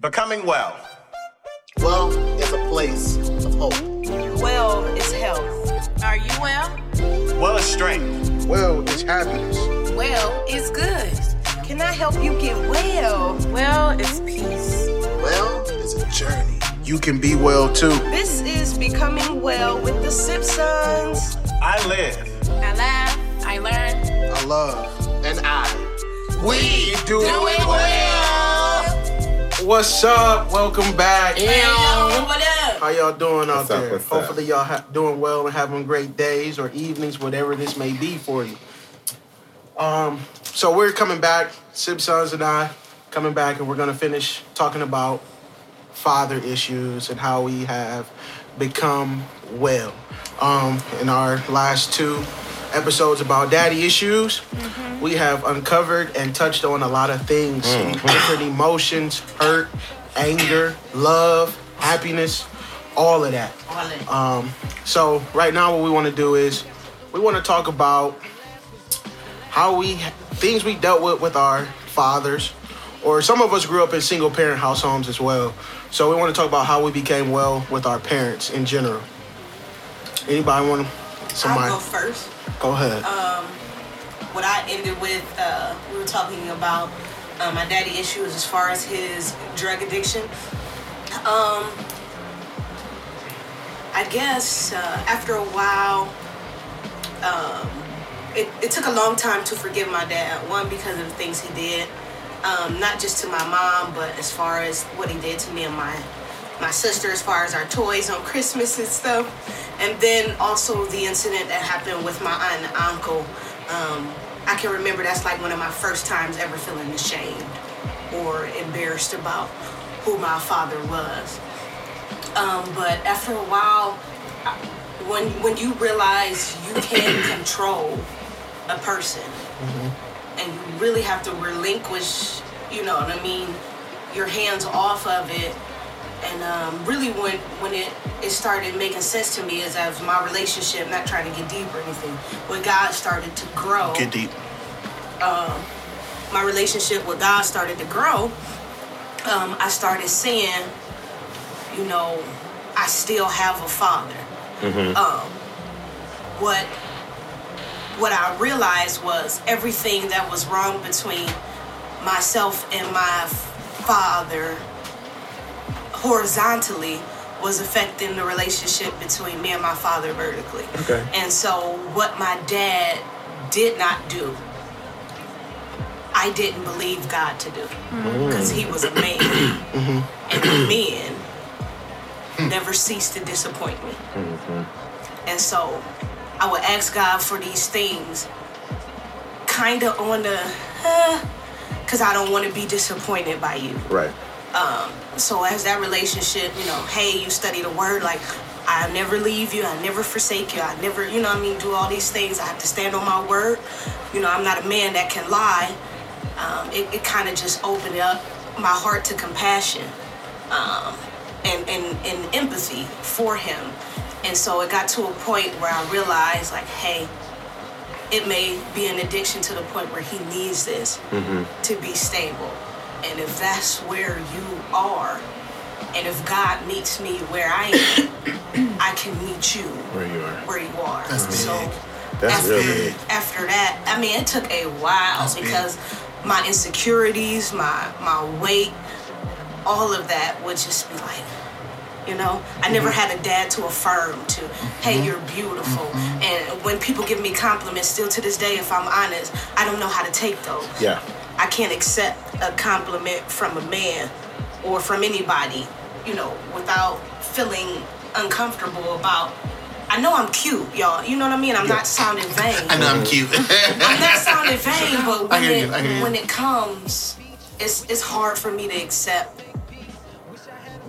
Becoming well. Well is a place of hope. Well is health. Are you well? Well is strength. Well is happiness. Well is good. Can I help you get well? Well is peace. Well is a journey. You can be well too. This is Becoming Well with the Simpsons. I live. I laugh. I learn. I love. And I. We do Do it well. What's up? Welcome back. Yo, what up? How y'all doing out What's up, there? up? Hopefully y'all ha- doing well and having great days or evenings, whatever this may be for you. Um, so we're coming back, Simpsons and I coming back, and we're gonna finish talking about father issues and how we have become well. Um, in our last two episodes about daddy issues, we have uncovered and touched on a lot of things, different emotions, hurt, anger, love, happiness, all of that. All in. Um, so right now, what we want to do is we want to talk about how we things we dealt with with our fathers, or some of us grew up in single parent house homes as well. So we want to talk about how we became well with our parents in general. Anybody want to? Somebody I'll go first. go ahead. What I ended with, uh, we were talking about uh, my daddy issues as far as his drug addiction. Um, I guess uh, after a while, um, it, it took a long time to forgive my dad. One, because of the things he did, um, not just to my mom, but as far as what he did to me and my my sister, as far as our toys on Christmas and stuff, and then also the incident that happened with my aunt and uncle. Um, I can remember that's like one of my first times ever feeling ashamed or embarrassed about who my father was. Um, but after a while, when when you realize you can control a person, and you really have to relinquish, you know what I mean, your hands off of it. And um, really, when when it it started making sense to me is as my relationship, not trying to get deep or anything, when God started to grow Get deep. my relationship with God started to grow, um, I started seeing, you know, I still have a father. Um, what what I realized was everything that was wrong between myself and my father horizontally was affecting the relationship between me and my father vertically. Okay. And so what my dad did not do I didn't believe God to do mm. because he was a man, mm-hmm. and men never cease to disappoint me. Mm-hmm. And so I would ask God for these things, kind of on the, because I don't want to be disappointed by you. Right. So as that relationship, you know, hey, you study the word, like I never leave you, I never forsake you, I never, you know what I mean, do all these things. I have to stand on my word. You know, I'm not a man that can lie. Um, it it kind of just opened up my heart to compassion um, and, and, and empathy for him. And so it got to a point where I realized, like, hey, it may be an addiction to the point where he needs this to be stable. And if that's where you are, and if God meets me where I am, I can meet you Where you are. where you are. That's so big. That's after, real big. after that, I mean, it took a while That's big. because my insecurities, my my weight, all of that would just be like, you know, I never Mm-hmm. had a dad to affirm to, hey, you're beautiful. And when people give me compliments, still to this day, if I'm honest, I don't know how to take those. Yeah. I can't accept a compliment from a man or from anybody, you know, without feeling uncomfortable about. I know I'm cute, y'all. You know what I mean? I'm not sounding vain. I know I'm cute. I'm not sounding vain, but when it you, I hear you. when it comes, it's it's hard for me to accept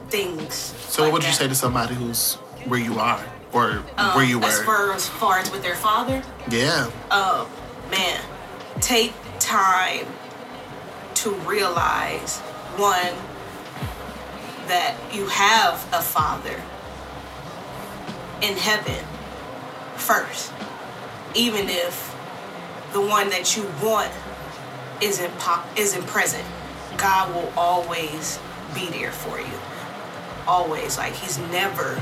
things. so like what would you say to somebody who's where you are or Um, where you As far as far as with their father, yeah. man, take time to realize one that you have a father in heaven first, even if the one that you want isn't pop isn't present. God will always be there for you. Always. Like he's never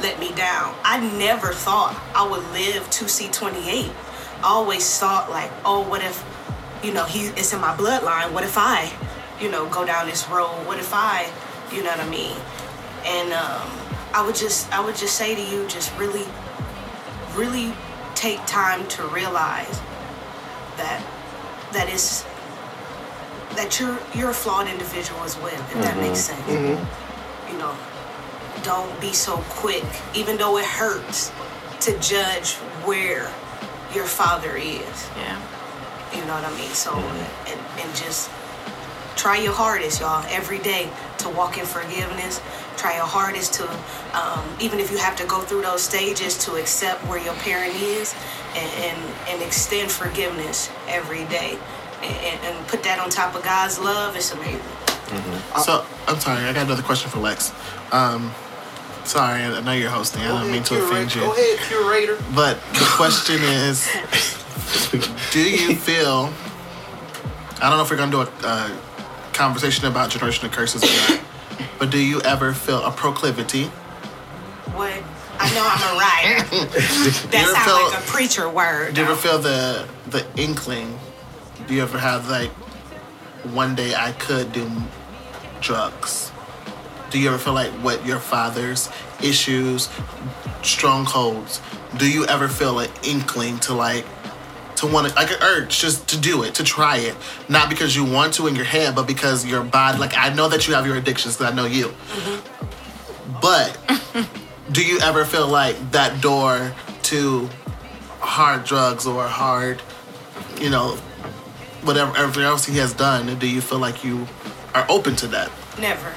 let me down. I never thought I would live to see 28. I always thought like, oh, what if, you know, he it's in my bloodline. What if I, you know, go down this road? What if I, you know what I mean? And um, I would just I would just say to you, just really, really take time to realize that that is that you're you're a flawed individual as well, if that makes sense. You know, don't be so quick, even though it hurts, to judge where your father is. Yeah. You know what I mean? So and, and just try your hardest, y'all, every day to walk in forgiveness. Try your hardest to, um, even if you have to go through those stages, to accept where your parent is and, and, and extend forgiveness every day. And, and, and put that on top of God's love. It's amazing. So I'm sorry, I got another question for Lex. Um, sorry, I know you're hosting. I don't ahead, mean to curator. offend you. Go ahead, curator. But the question is, do you feel? I don't know if we're gonna do a uh, conversation about generational curses or not. But do you ever feel a proclivity? What? I know I'm a writer. that sounds felt- like a preacher word. Do you ever feel the the inkling? Do you ever have like one day I could do drugs? Do you ever feel like what your father's issues, strongholds? Do you ever feel an inkling to like to want to like an urge just to do it, to try it, not because you want to in your head, but because your body. Like I know that you have your addictions, because I know you. Mm-hmm. But do you ever feel like that door to hard drugs or hard, you know, whatever everything else he has done, do you feel like you are open to that? Never.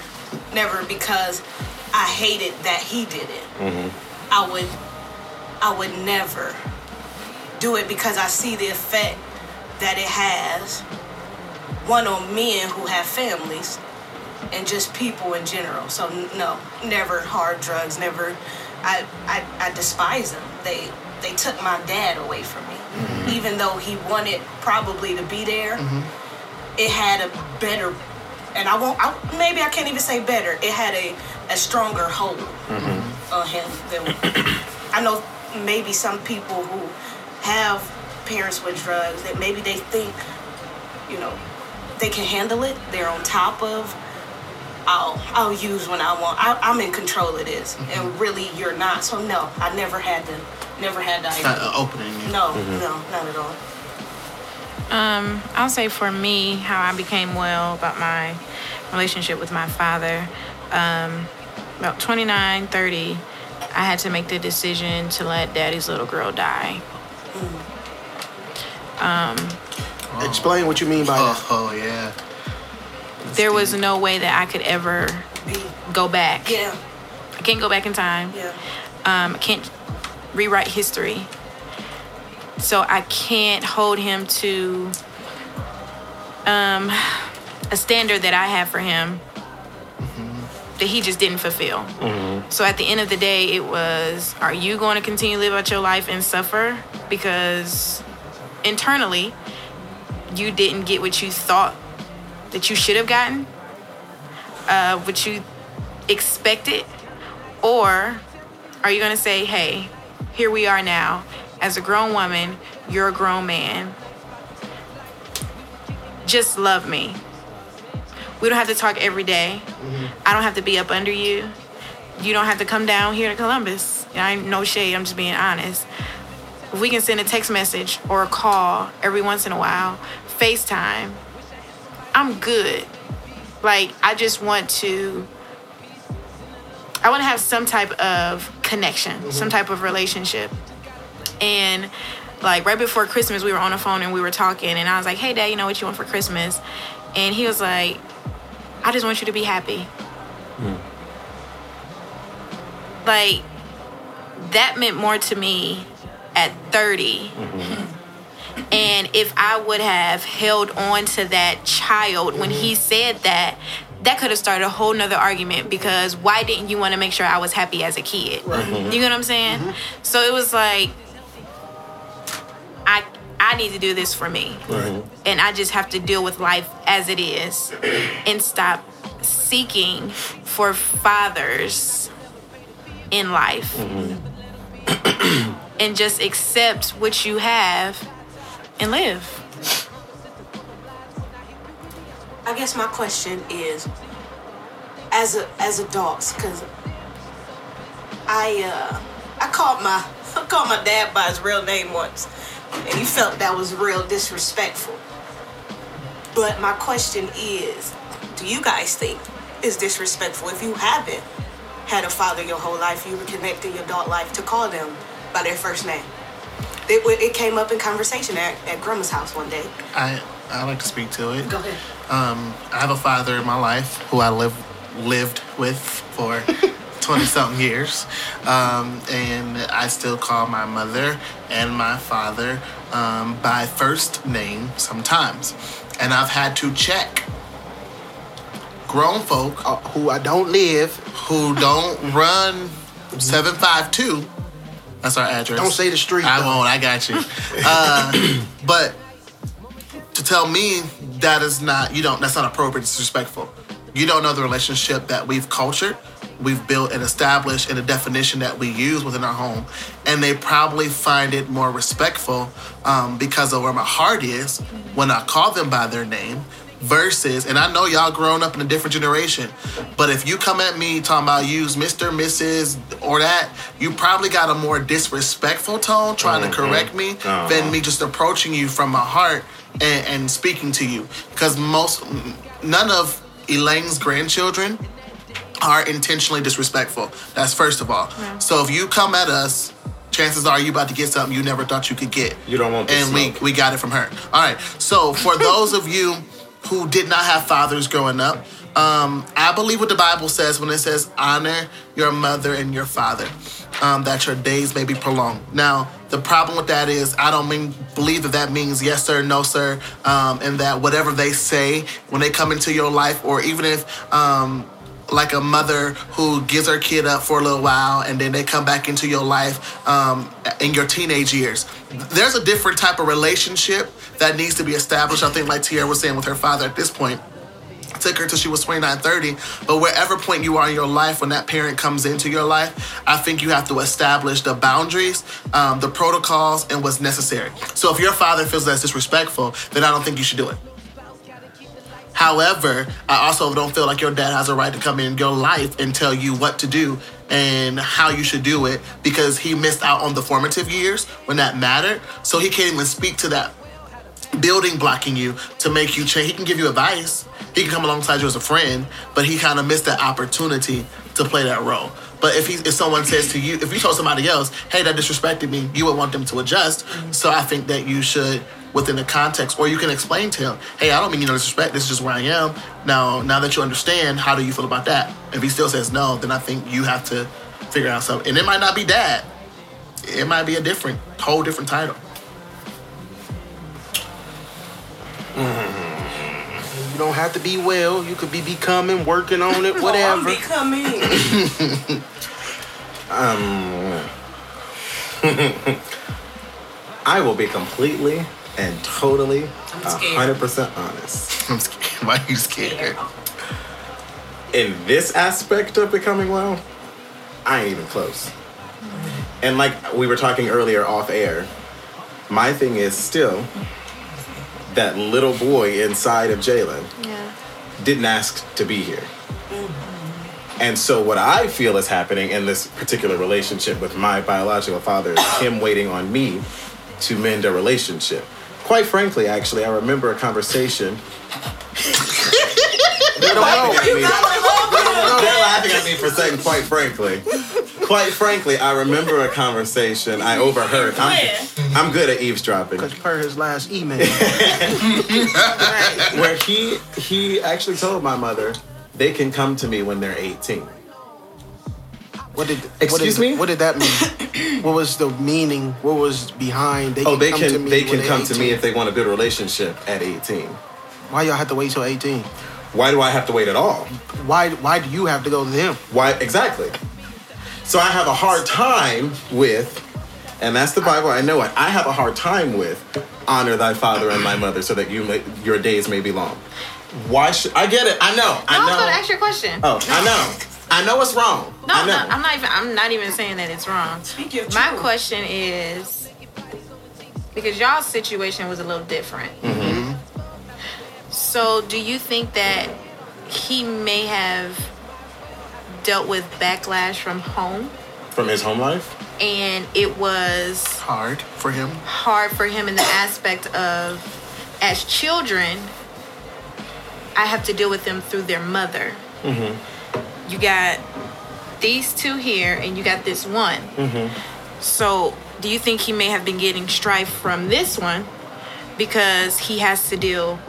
Never because I hated that he did it. Mm-hmm. I would I would never do it because I see the effect that it has one on men who have families and just people in general. So no, never hard drugs, never I I, I despise them. They they took my dad away from me. Mm-hmm. Even though he wanted probably to be there, mm-hmm. it had a better and I won't I, maybe I can't even say better. It had a, a stronger hold mm-hmm. on him than I know maybe some people who have parents with drugs that maybe they think, you know, they can handle it. They're on top of I'll I'll use when I want. I, I'm in control of this, and really you're not. So no, I never had the never had the It's not idea. uh, opening you. No, no, not at all. Um, I'll say for me, how I became well about my relationship with my father. Um, about 29, 30, I had to make the decision to let daddy's little girl die. Explain what you mean by that. Oh, oh yeah. There was no way that I could ever go back. yeah, I can't go back in time. yeah. Um, I can't rewrite history. So I can't hold him to um, a standard that I have for him that he just didn't fulfill. So at the end of the day, it was are you going to continue to live out your life and suffer because internally you didn't get what you thought that you should have gotten, uh, what you expected? Or are you going to say, hey, here we are now. As a grown woman, you're a grown man. Just love me. We don't have to talk every day. Mm-hmm. I don't have to be up under you. You don't have to come down here to Columbus. I ain't no shade, I'm just being honest. If we can send a text message or a call every once in a while, FaceTime, I'm good. Like, I just want to I want to have some type of connection, mm-hmm. some type of relationship. And like right before Christmas, we were on the phone and we were talking, and I was like, "Hey, Dad, you know what you want for Christmas?" And he was like, "I just want you to be happy." Hmm. Like that meant more to me at 30 mm-hmm. and if I would have held on to that child when he said that, that could have started a whole nother argument because why didn't you want to make sure I was happy as a kid? You know what I'm saying? Mm-hmm. So it was like I I need to do this for me. And I just have to deal with life as it is and stop seeking for fathers in life and just accept what you have and live. I guess my question is, as a as adults, because I uh I called my I called my dad by his real name once, and he felt that was real disrespectful. But my question is, do you guys think it's disrespectful if you haven't had a father your whole life, you were connected your adult life to call them by their first name? It, it came up in conversation at, at Grandma's house one day. I I like to speak to it. Go ahead. Um, I have a father in my life who I live lived with for twenty something years, um, and I still call my mother and my father um, by first name sometimes, and I've had to check grown folk Uh, who I don't live. who don't run seven five two. That's our address. Don't say the street, I though. won't. I got you. Uh, but to tell me that is not you don't that's not appropriate. It's disrespectful. You don't know the relationship that we've cultured, we've built and established, and the definition that we use within our home, and they probably find it more respectful um, because of where my heart is when I call them by their name versus, and I know y'all grown up in a different generation, but if you come at me talking about use Mr., Mrs., or that, you probably got a more disrespectful tone trying to correct me than me just approaching you from my heart and, and speaking to you. Because most, none of Elaine's grandchildren are intentionally disrespectful. That's first of all. So if you come at us, chances are you about to get something you never thought you could get. You don't want the And we we got it from her. All right. So for those of you who did not have fathers growing up, um, I believe what the Bible says when it says honor your mother and your father, um, that your days may be prolonged. Now, the problem with that is I don't mean believe that that means yes sir, no sir, um, and that whatever they say when they come into your life, or even if um, like a mother who gives her kid up for a little while and then they come back into your life um, in your teenage years. There's a different type of relationship that needs to be established. I think, like Tierra was saying with her father at this point. It took her till she was 29, 30. But wherever point you are in your life, when that parent comes into your life, I think you have to establish the boundaries, um, the protocols, and what's necessary. So if your father feels that's disrespectful, then I don't think you should do it. However, I also don't feel like your dad has a right to come in your life and tell you what to do and how you should do it because he missed out on the formative years when that mattered. So he can't even speak to that building blocking you to make you change. He can give you advice. He can come alongside you as a friend, but he kind of missed that opportunity to play that role. But if he, if someone says to you, if you told somebody else, "Hey, that disrespected me," you would want them to adjust. Mm-hmm. So I think that you should, within the context, or you can explain to him, "Hey, I don't mean you no disrespect. This is just where I am. Now, now that you understand, how do you feel about that?" If he still says no, then I think you have to figure out something. And it might not be dad. It might be a different, whole different title. Mm-hmm. You don't have to be well. You could be becoming, working on it, oh, I'm whatever. becoming. Um, I will be completely and totally I'm hundred percent honest. I'm scared. Why are you scared? In this aspect of becoming well, I ain't even close. And like we were talking earlier off air, my thing is still that little boy inside of Jalen Yeah. didn't ask to be here. And so, what I feel is happening in this particular relationship with my biological father is him waiting on me to mend a relationship. Quite frankly, actually, I remember a conversation. They're laughing at me. They're laughing at me for saying, quite frankly. Quite frankly, I remember a conversation I overheard. I'm, I'm good at eavesdropping. Because per his last email, where he he actually told my mother they can come to me when they're 18. What did Excuse what did, me? What did that mean? what was the meaning? What was behind? They Oh, they come can to me they can come to me if they want a good relationship at 18. Why y'all have to wait till eighteen? Why do I have to wait at all? Why why do you have to go to them? Why exactly? So I have a hard time with, and that's the Bible. I know it. I have a hard time with honor thy father and thy mother, so that you may, your days may be long. Why should I get it? I know. I know. I was know. going to ask your question. oh, I know. I know it's wrong. No, I know. no, I'm not even. I'm not even saying that it's wrong. My truth. question is because y'all's situation was a little different. Mm-hmm. So, do you think that he may have dealt with backlash from home, From his home life. and it was Hard for him. hard for him in the aspect of, as children, I have to deal with them through their mother. You got these two here, and you got this one. Mm-hmm. So, do you think he may have been getting strife from this one because he has to deal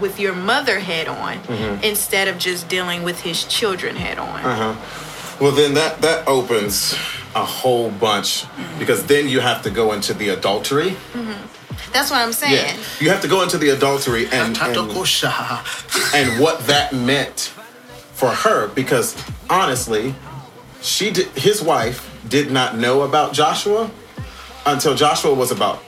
with your mother head on mm-hmm. instead of just dealing with his children head on? Uh-huh. Well, then that that opens a whole bunch because then you have to go into the adultery. Mm-hmm. That's what I'm saying. Yeah, you have to go into the adultery and and, and what that meant for her because honestly, she did, his wife did not know about Joshua until Joshua was about.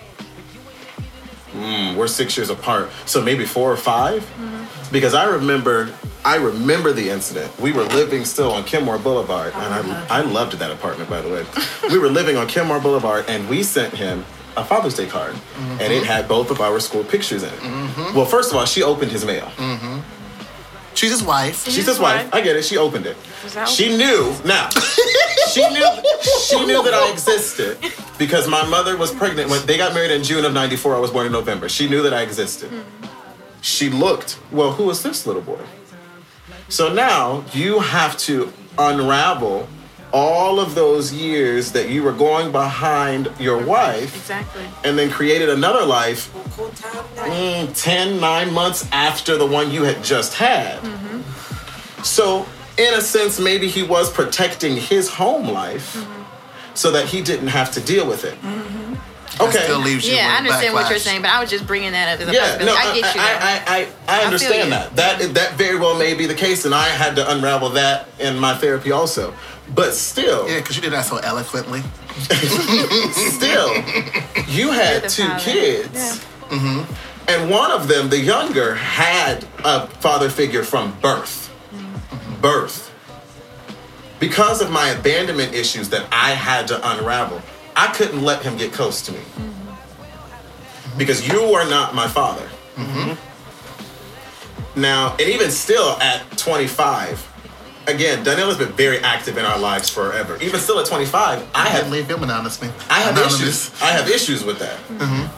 Mm, we're six years apart, so maybe four or 5 mm-hmm. Because I remember, I remember the incident. We were living still on Kenmore Boulevard, and I, uh-huh. I loved that apartment, by the way. we were living on Kenmore Boulevard, and we sent him a Father's Day card, and it mm-hmm. had both of our school pictures in it. Mm-hmm. Well, first of all, she opened his mail. She's his wife. She's his wife. I get it. She opened it. She knew. Now, she knew. She knew that I existed because my mother was pregnant when they got married in June of '94. I was born in November. She knew that I existed. Hmm. She looked. Well, who is this little boy? So now you have to unravel all of those years that you were going behind your wife Exactly. and then created another life mm, 10, 9 months after the one you had just had. Mm-hmm. So, in a sense, maybe he was protecting his home life mm-hmm. so that he didn't have to deal with it. That Okay. Still leaves you Yeah, I with understand what you're saying, but I was just bringing that up as a Yeah, possibility. no, I get you. I, though. I, I, I, I understand you. that. That that very well may be the case, and I had to unravel that in my therapy also. But still, Yeah, because you did that so eloquently. still, you had two father. kids. Yeah. Mm-hmm. And one of them, the younger, had a father figure from birth. Mm-hmm. Birth. Because of my abandonment issues that I had to unravel, I couldn't let him get close to me. Because you are not my father. Now, and even still at 25, again, Danielle has been very active in our lives forever. Even still at 25, I I have had leave him anonymous. I have anonymous. issues. I have issues with that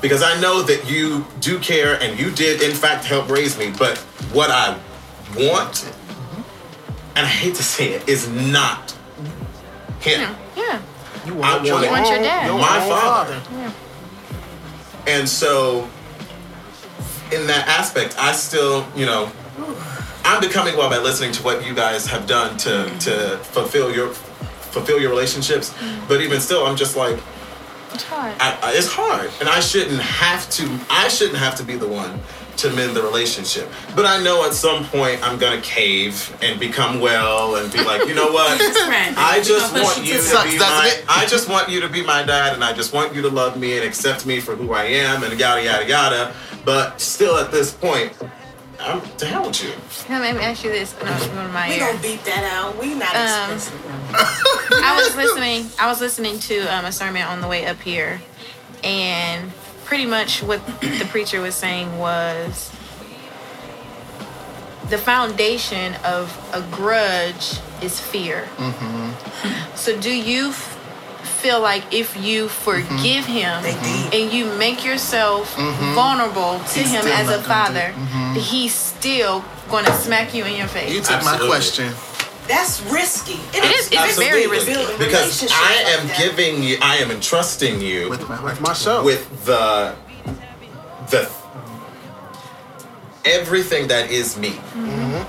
because I know that you do care and you did in fact help raise me. But what I want, and I hate to say it, is not him. Yeah. You I want, your, want it. want your dad. your My own father. And so, in that aspect, I still, you know, I'm becoming well by listening to what you guys have done to to fulfill your fulfill your relationships. Mm. But even still, I'm just like. It's hard. I, I, it's hard, and I shouldn't have to. I shouldn't have to be the one to mend the relationship. But I know at some point I'm gonna cave and become well and be like, you know what? I just We gonna push want you you to to be my. I just want you to be my dad, and I just want you to love me and accept me for who I am, and yada yada yada. But still, at this point, I'm to hell with you. Now, let me ask you this. No, it's going to my We ear. gonna beat that out. We not Um, explicit. I was listening. I was listening to um, a sermon on the way up here, and pretty much what the preacher was saying was the foundation of a grudge is fear. Mm-hmm. So, do you f- feel like if you forgive mm-hmm. him They deep. and you make yourself mm-hmm. vulnerable to He's him as a not gonna father, he's still going to smack you in your face? You took my question. That's risky. It It is- it's very risky. because I am that. giving you. I am entrusting you With my heart. myself. with the the everything that is me mm-hmm.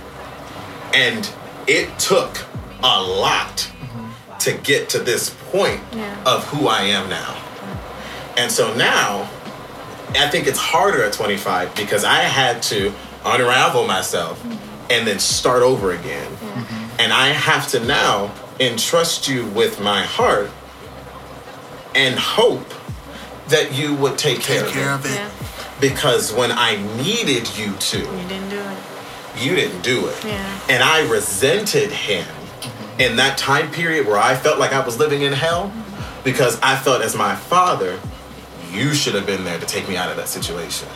and it took a lot mm-hmm. to get to this point Yeah. of who i am now and so now i think it's harder at 25 because i had to unravel myself mm-hmm. and then start over again and i have to now entrust you with my heart and hope that you would take care, Take care of it of it. Yeah, because when I needed you to, you didn't do it. you didn't do it. Yeah. And I resented him in that time period where I felt like I was living in hell because I felt as my father, you should have been there to take me out of that situation.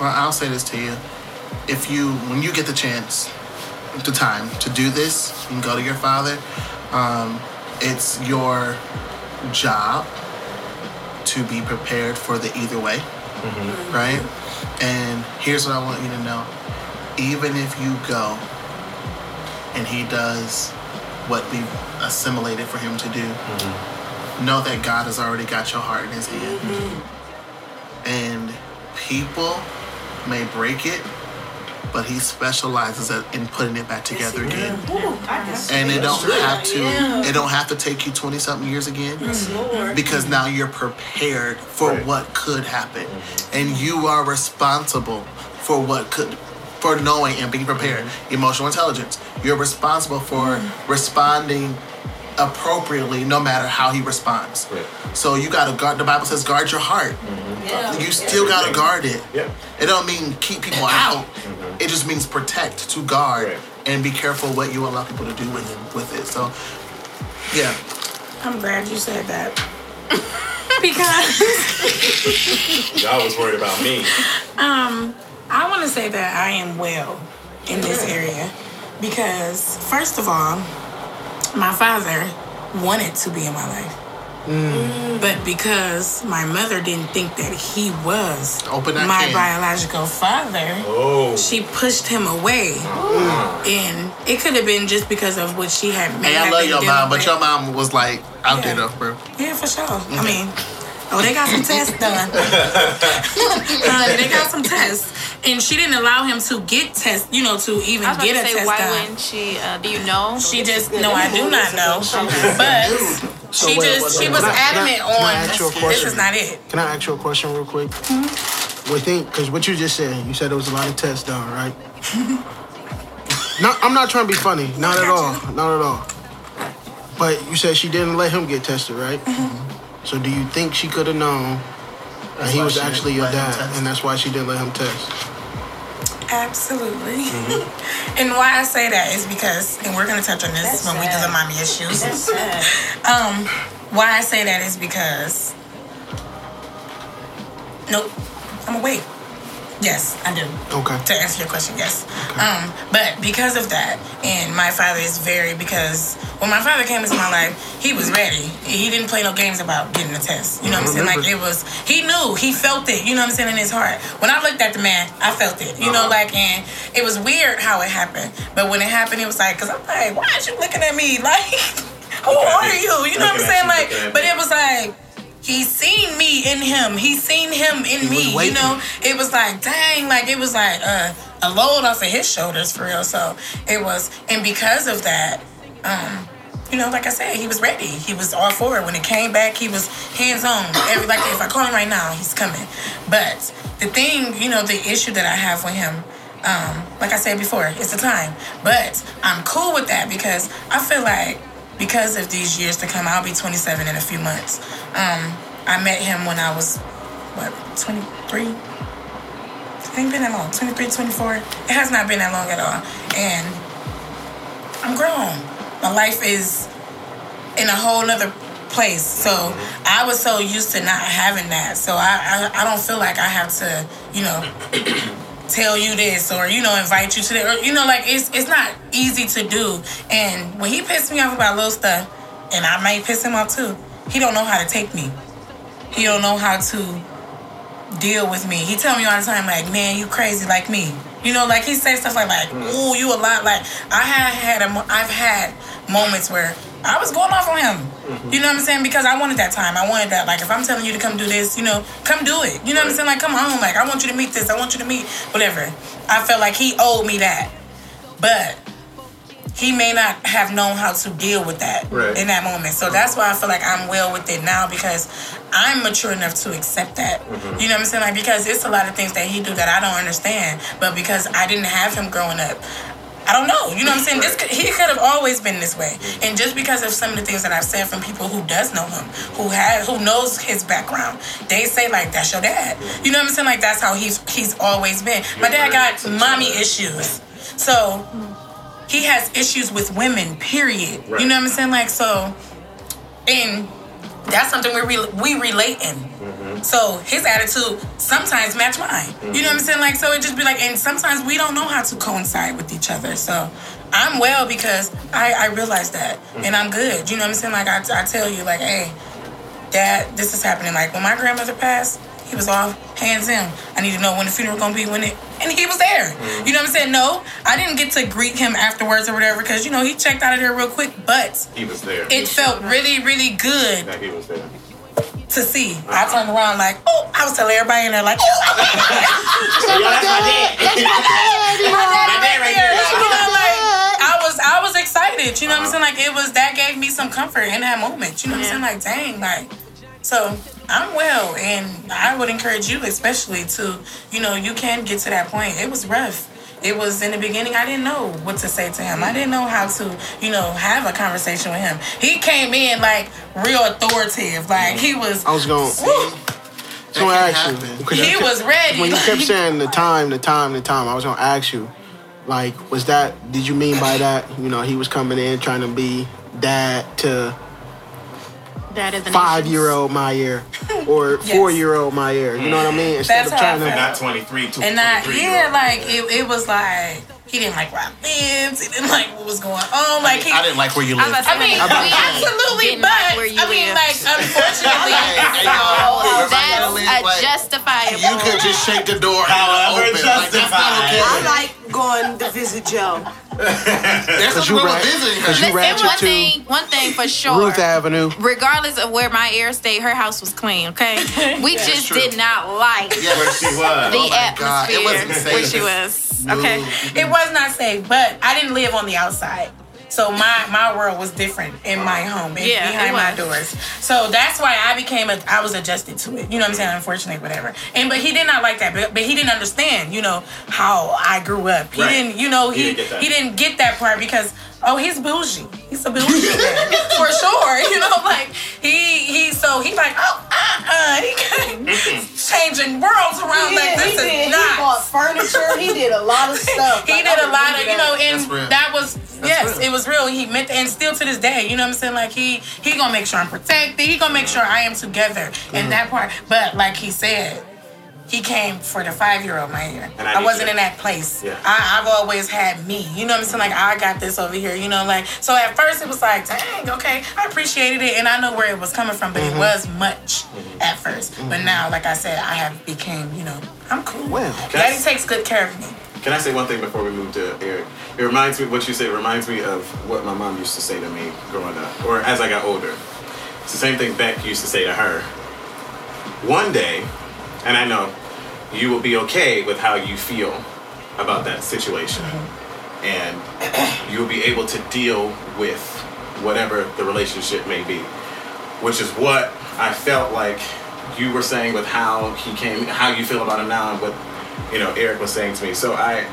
Well, I'll say this to you. If you, when you get the chance, the time to do this, you can go to your father. Um, it's your job to be prepared for the either way, mm-hmm. right? And here's what I want you to know. Even if you go and he does what we've assimilated for him to do, mm-hmm. know that God has already got your heart in his hand. Mm-hmm. And people may break it, but he specializes in putting it back together again. And it don't have to it don't have to take you 20 something years again because now you're prepared for Right. what could happen. And you are responsible for what could for knowing and being prepared. Emotional intelligence. You're responsible for responding appropriately no matter how he responds. Right. So you gotta guard the Bible says guard your heart. You still gotta guard it. Yeah. It don't mean keep people out. It just means protect, to guard, Right. and be careful what you allow people to do with with it. So, yeah, I'm glad you said that. because Y'all was worried about me. um I want to say that I am well in this area because first of all, my father wanted to be in my life. But because my mother didn't think that he was Open that my can. biological father, Oh. she pushed him away. And it could have been just because of what she had made. hey, I love your mom, but your mom was like out there Yeah. though, bro. Yeah, for sure. I mean, oh, they got some tests done. uh, they got some tests, and she didn't allow him to get tests. You know, to even I was about get to a say, test why done. wouldn't she? Uh, do you know? She just no, I do not know. But So she wait, just wait, she wait. was Can I- can I- adamant can I on ask this question? is not it. Can I ask you a question real quick? Mm-hmm. Within, because what you just said, you said there was a lot of tests done, right? not, I'm not trying to be funny, not at all, not at all. But you said she didn't let him get tested, right? Mm-hmm. Mm-hmm. So do you think she could have known that he was actually your dad, and that's why she didn't let him test? Absolutely. and why I say that is because, and we're gonna touch on this That's when we do the mommy issues. Sad. Um, why I say that is because. Nope, I'm awake. Yes, I do. Okay. To answer your question, yes. Um, but because of that, and my father is very because when my father came into my life, he was ready. He didn't play no games about getting a test. You know what I'm saying? Like it was, he knew, he felt it. You know what I'm saying in his heart. When I looked at the man, I felt it. You know, like and it was weird how it happened. But when it happened, it was like, cause I'm like, why are you looking at me? Like, who are you? You know what I'm saying? Like, but it was like. He seen me in him. He seen him in was me. You know, it was like, dang, like it was like uh, a load off of his shoulders for real. So it was, and because of that, um, you know, like I said, he was ready. He was all for it. When it came back, he was hands on. Every like if I call him right now, he's coming. But the thing, you know, the issue that I have with him. Um, like I said before, it's the time. But I'm cool with that because I feel like because of these years to come, I'll be 27 in a few months. Um, I met him when I was, what, 23? It ain't been that long, 23, 24. It has not been that long at all. And I'm grown. My life is in a whole nother place. So I was so used to not having that. So I, I, I don't feel like I have to, you know, tell you this or you know invite you to that or you know like it's it's not easy to do. And when he pissed me off about little stuff and i might piss him off too he don't know how to take me. He don't know how to deal with me. He tell me all the time like man you crazy like me. You know like he say stuff like like mm. ooh you a lot like i have had a mo- i've had moments where i was going off on him you know what i'm saying? Because i wanted that time. I wanted that. Like if i'm telling you to come do this you know come do it. You know what i'm saying? Like come on. Like i want you to meet this. I want you to meet whatever. I felt like he owed me that. But he may not have known how to deal with that Right. in that moment. So that's why I feel like I'm well with it now because I'm mature enough to accept that. Mm-hmm. You know what I'm saying? Like because it's a lot of things that he do that I don't understand, but because I didn't have him growing up. I don't know. You know what I'm saying? This could, he could have always been this way, and just because of some of the things that I've said from people who does know him, who has, who knows his background, they say like that's your dad. You know what I'm saying? Like that's how he's he's always been. My dad got mommy issues. So he has issues with women. Period. You know what I'm saying? Like so, and that's something we re- we relate in. So his attitude sometimes match mine. You know what I'm saying? Like so, it just be like, and sometimes we don't know how to coincide with each other. So I'm well because I I realize that, and I'm good. You know what I'm saying? Like I, I tell you, like, hey, dad, this is happening. Like when my grandmother passed, he was off hands in. I need to know when the funeral gonna be, when it, and he was there. You know what I'm saying? No, I didn't get to greet him afterwards or whatever because you know he checked out of there real quick, but He was there. it felt really, really good that he was there. To see. I turned around like, oh, I was telling everybody in there like, oh, I'm So, yeah, that's my dad. my dad right there. You know, like I was, I was excited. You know what I'm saying? Like it was that gave me some comfort in that moment. You know what I'm saying? Like, dang, like so. I'm well, and I would encourage you, especially to, you know, you can get to that point. It was rough. It was in the beginning. I didn't know what to say to him. I didn't know how to, you know, have a conversation with him. He came in like real authoritative. Like he was. I was going. Woo. So I That ask you. happen. He kept- was ready, When you kept saying the time, the time, the time, I was gonna ask you, like, was that? Did you mean by that? You know, he was coming in trying to be dad to That is five year old Mayer or Yes. four year old Mayer. You know what I mean? Instead That's of how I trying to. Not 23, two, And I, yeah, like it, it was like he didn't like where I lived. He didn't like what was going on. Like he, I didn't like where you I lived. was about I mean, we absolutely, but like where you I mean, lived. like unfortunately, Hey, so, oh, yo, That's Like, a justifiable. You could just shake the door and However open. Like, that's not justified. I like going to visit Joe. That's Cause nothing you wrong visiting her. cause you Listen, one too. thing, one thing for sure. Ruth Avenue. Regardless of where my air stayed, her house was clean. Okay, we That's just did not like Yeah. Where she was. the Oh my God, it atmosphere wasn't safe. where she was. Okay, it was not safe. But I didn't live on the outside. So my my world was different in my home, in, Yeah, behind my doors. So that's why I became a. I was adjusted to it. You know what I'm saying? Unfortunately, whatever. And but he did not like that. But, but he didn't understand. You know how I grew up. He Right. didn't. You know He he didn't he didn't get that part because oh he's bougie. He's a bougie for sure. You know like he he so he like oh uh uh he changing worlds around He like did, this he is did. He bought furniture. He did a lot of stuff. He Like, did a lot of, remember you know, and that was yes, real. it was real. He meant, and still to this day, you know what I'm saying? Like he he gonna make sure I'm protected. He gonna make sure I am together Mm-hmm. in that part. But like he said, he came for the five year old Mayer. And I I, wasn't you. in that place. Yeah. I, I've always had me. You know what I'm saying? Like I got this over here. You know, like so at first it was like, dang, okay, I appreciated it, and I know where it was coming from, but Mm-hmm. it was much at 1st But now, like I said, I have became, you know, I'm cool. Well, Daddy takes good care of me. Can I say one thing before we move to Eric? It reminds me, what you said reminds me of what my mom used to say to me growing up, or as I got older. It's the same thing Beck used to say to her. One day, and I know you will be okay with how you feel about that situation, and you'll be able to deal with whatever the relationship may be, which is what I felt like you were saying with how he came, how you feel about him now, and what you know Eric was saying to me. So I,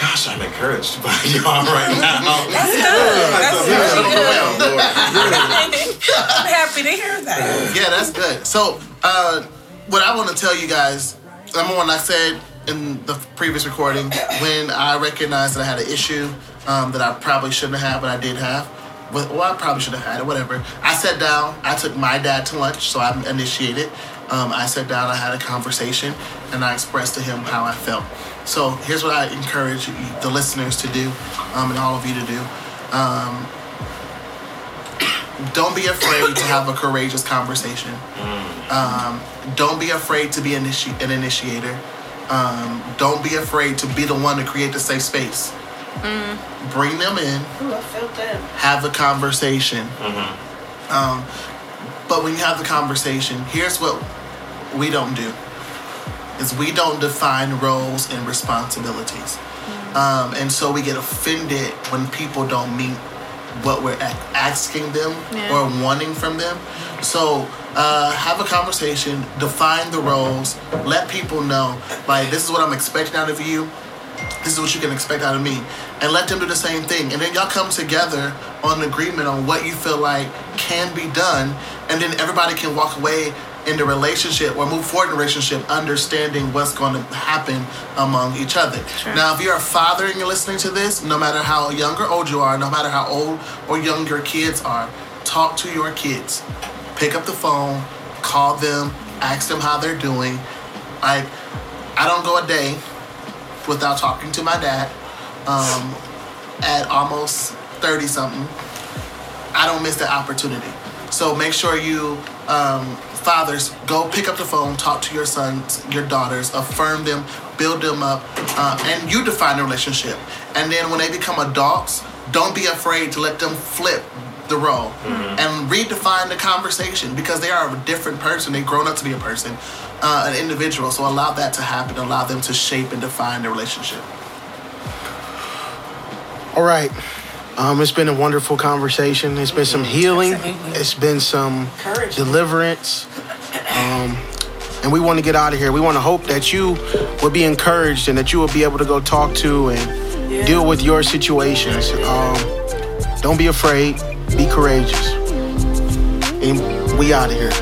gosh, I'm encouraged by y'all right now. That's good. That's really good. Lord. I'm happy to hear that. Yeah, that's good. So, uh, what I want to tell you guys, number one, I said in the previous recording when I recognized that I had an issue um, that I probably shouldn't have had, but I did have. Well, I probably should have had it, whatever. I sat down, I took my dad to lunch, so I initiated. Um, I sat down, I had a conversation, and I expressed to him how I felt. So here's what I encourage the listeners to do, um, and all of you to do. Um, don't be afraid to have a courageous conversation. Um, don't be afraid to be initi- an initiator. Um, don't be afraid to be the one to create the safe space. Bring them in, Ooh, I felt that. have a conversation. Um, but when you have the conversation, here's what we don't do: is we don't define roles and responsibilities, um, and so we get offended when people don't meet what we're asking them Yeah. or wanting from them. So uh, have a conversation, define the roles, let people know like this is what I'm expecting out of you this is what you can expect out of me and let them do the same thing and then y'all come together on an agreement on what you feel like can be done and then everybody can walk away in the relationship or move forward in the relationship understanding what's going to happen among each other. Now, if you're a father and you're listening to this, no matter how young or old you are, no matter how old or young your kids are, talk to your kids. Pick up the phone, call them, ask them how they're doing. Like, I don't go a day without talking to my dad. Um, at almost 30 something, I don't miss that opportunity. So make sure you, um, fathers, go pick up the phone, talk to your sons, your daughters, affirm them, build them up, uh, and you define the relationship. And then when they become adults, don't be afraid to let them flip the role and redefine the conversation because they are a different person. They've grown up to be a person, uh, an individual. So allow that to happen. Allow them to shape and define the relationship. All right. Um, it's been a wonderful conversation. It's been some healing. Absolutely. It's been some Courage. deliverance. Um, and we want to get out of here. We want to hope that you will be encouraged and that you will be able to go talk to and deal with your situations. Um, don't be afraid. Be courageous. And we out of here.